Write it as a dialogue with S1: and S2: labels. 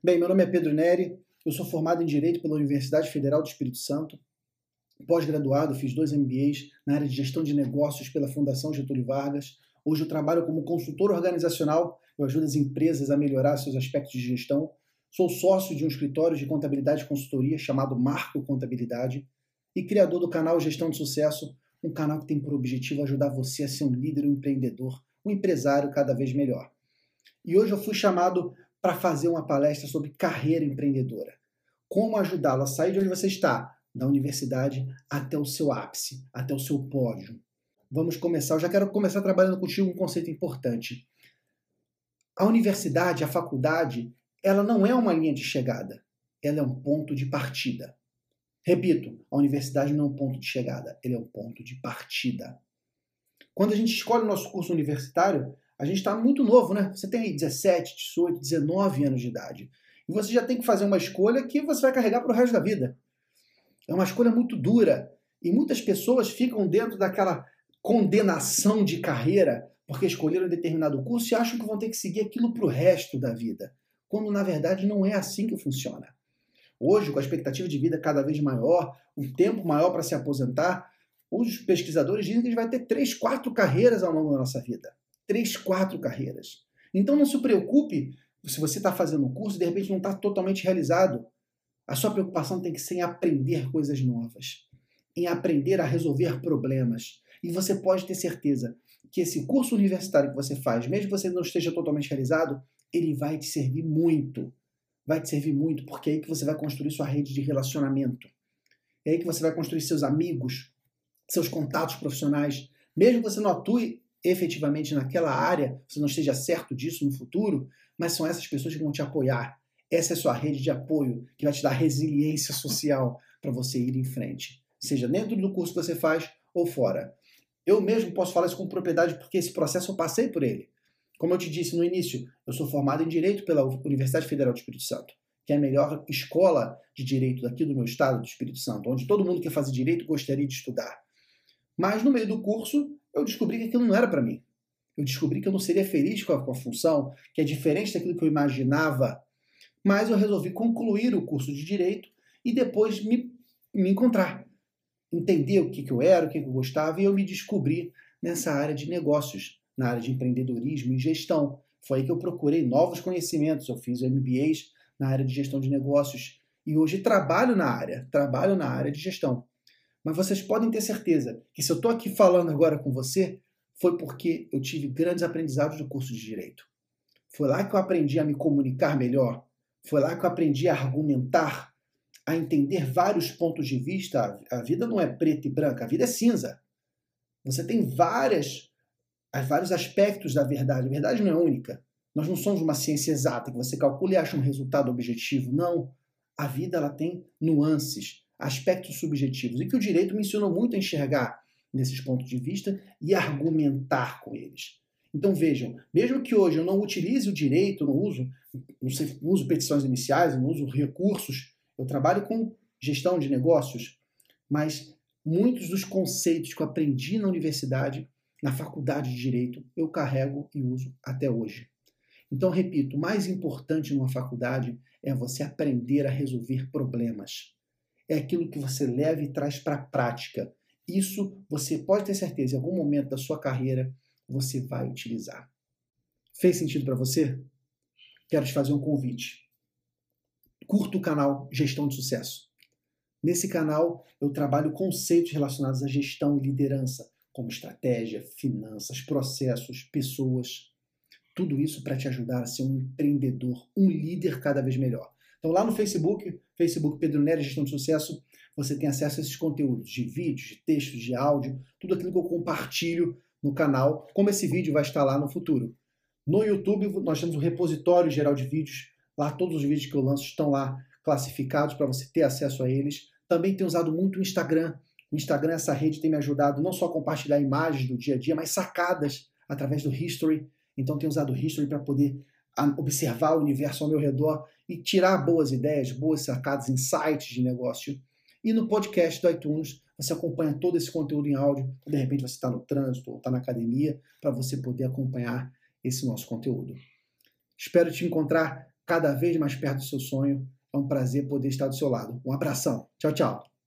S1: Bem, meu nome é Pedro Neri, eu sou formado em Direito pela Universidade Federal do Espírito Santo, pós-graduado, fiz dois MBAs na área de Gestão de Negócios pela Fundação Getúlio Vargas. Hoje eu trabalho como consultor organizacional, eu ajudo as empresas a melhorar seus aspectos de gestão. Sou sócio de um escritório de contabilidade e consultoria chamado Marco Contabilidade e criador do canal Gestão de Sucesso, um canal que tem por objetivo ajudar você a ser um líder, um empreendedor, um empresário cada vez melhor. E hoje eu fui chamado para fazer uma palestra sobre carreira empreendedora. Como ajudá-lo a sair de onde você está, da universidade até o seu ápice, até o seu pódio. Vamos começar. Eu já quero começar trabalhando contigo um conceito importante. A universidade, a faculdade, ela não é uma linha de chegada, ela é um ponto de partida. Repito, a universidade não é um ponto de chegada, ele é um ponto de partida. Quando a gente escolhe o nosso curso universitário, a gente está muito novo, né? Você tem aí 17, 18, 19 anos de idade. E você já tem que fazer uma escolha que você vai carregar para o resto da vida. É uma escolha muito dura. E muitas pessoas ficam dentro daquela condenação de carreira porque escolheram determinado curso e acham que vão ter que seguir aquilo para o resto da vida. Quando na verdade não é assim que funciona. Hoje, com a expectativa de vida cada vez maior, um tempo maior para se aposentar, os pesquisadores dizem que a gente vai ter três, quatro carreiras ao longo da nossa vida três, quatro carreiras. Então não se preocupe se você está fazendo um curso e de repente não está totalmente realizado. A sua preocupação tem que ser em aprender coisas novas, em aprender a resolver problemas. E você pode ter certeza que esse curso universitário que você faz, mesmo que você não esteja totalmente realizado, ele vai te servir muito. Vai te servir muito, porque é aí que você vai construir sua rede de relacionamento. É aí que você vai construir seus amigos, seus contatos profissionais. Mesmo que você não atue efetivamente naquela área, você não esteja certo disso no futuro, mas são essas pessoas que vão te apoiar. Essa é a sua rede de apoio que vai te dar resiliência social para você ir em frente, seja dentro do curso que você faz ou fora. Eu mesmo posso falar isso com propriedade porque esse processo eu passei por ele. Como eu te disse no início, eu sou formado em Direito pela Universidade Federal do Espírito Santo, que é a melhor escola de direito daqui do meu estado, do Espírito Santo, onde todo mundo que faz direito gostaria de estudar. Mas no meio do curso, eu descobri que aquilo não era para mim. Eu descobri que eu não seria feliz com a, com a função, que é diferente daquilo que eu imaginava. Mas eu resolvi concluir o curso de direito e depois me, me encontrar. Entender o que, que eu era, o que, que eu gostava, e eu me descobri nessa área de negócios, na área de empreendedorismo e gestão. Foi aí que eu procurei novos conhecimentos. Eu fiz MBAs na área de gestão de negócios e hoje trabalho na área, trabalho na área de gestão. Mas vocês podem ter certeza que se eu estou aqui falando agora com você, foi porque eu tive grandes aprendizados do curso de Direito. Foi lá que eu aprendi a me comunicar melhor. Foi lá que eu aprendi a argumentar, a entender vários pontos de vista. A vida não é preta e branca, a vida é cinza. Você tem várias, vários aspectos da verdade. A verdade não é única. Nós não somos uma ciência exata que você calcula e acha um resultado objetivo. Não. A vida ela tem nuances aspectos subjetivos e que o direito me ensinou muito a enxergar nesses pontos de vista e argumentar com eles. Então vejam, mesmo que hoje eu não utilize o direito, não uso, não, sei, não uso petições iniciais, não uso recursos, eu trabalho com gestão de negócios, mas muitos dos conceitos que eu aprendi na universidade, na faculdade de direito, eu carrego e uso até hoje. Então, repito, o mais importante numa faculdade é você aprender a resolver problemas é aquilo que você leva e traz para a prática. Isso você pode ter certeza, em algum momento da sua carreira você vai utilizar. Fez sentido para você? Quero te fazer um convite. Curta o canal Gestão de Sucesso. Nesse canal eu trabalho conceitos relacionados à gestão e liderança, como estratégia, finanças, processos, pessoas. Tudo isso para te ajudar a ser um empreendedor, um líder cada vez melhor. Então lá no Facebook, Facebook Pedro Nery Gestão de Sucesso, você tem acesso a esses conteúdos de vídeos, de textos, de áudio, tudo aquilo que eu compartilho no canal, como esse vídeo vai estar lá no futuro. No YouTube, nós temos um repositório geral de vídeos. Lá todos os vídeos que eu lanço estão lá classificados para você ter acesso a eles. Também tenho usado muito o Instagram. O Instagram, essa rede, tem me ajudado não só a compartilhar imagens do dia a dia, mas sacadas através do History. Então tenho usado o History para poder observar o universo ao meu redor e tirar boas ideias, boas sacadas, insights de negócio. E no podcast do iTunes, você acompanha todo esse conteúdo em áudio. De repente você está no trânsito ou está na academia, para você poder acompanhar esse nosso conteúdo. Espero te encontrar cada vez mais perto do seu sonho. É um prazer poder estar do seu lado. Um abração. Tchau, tchau.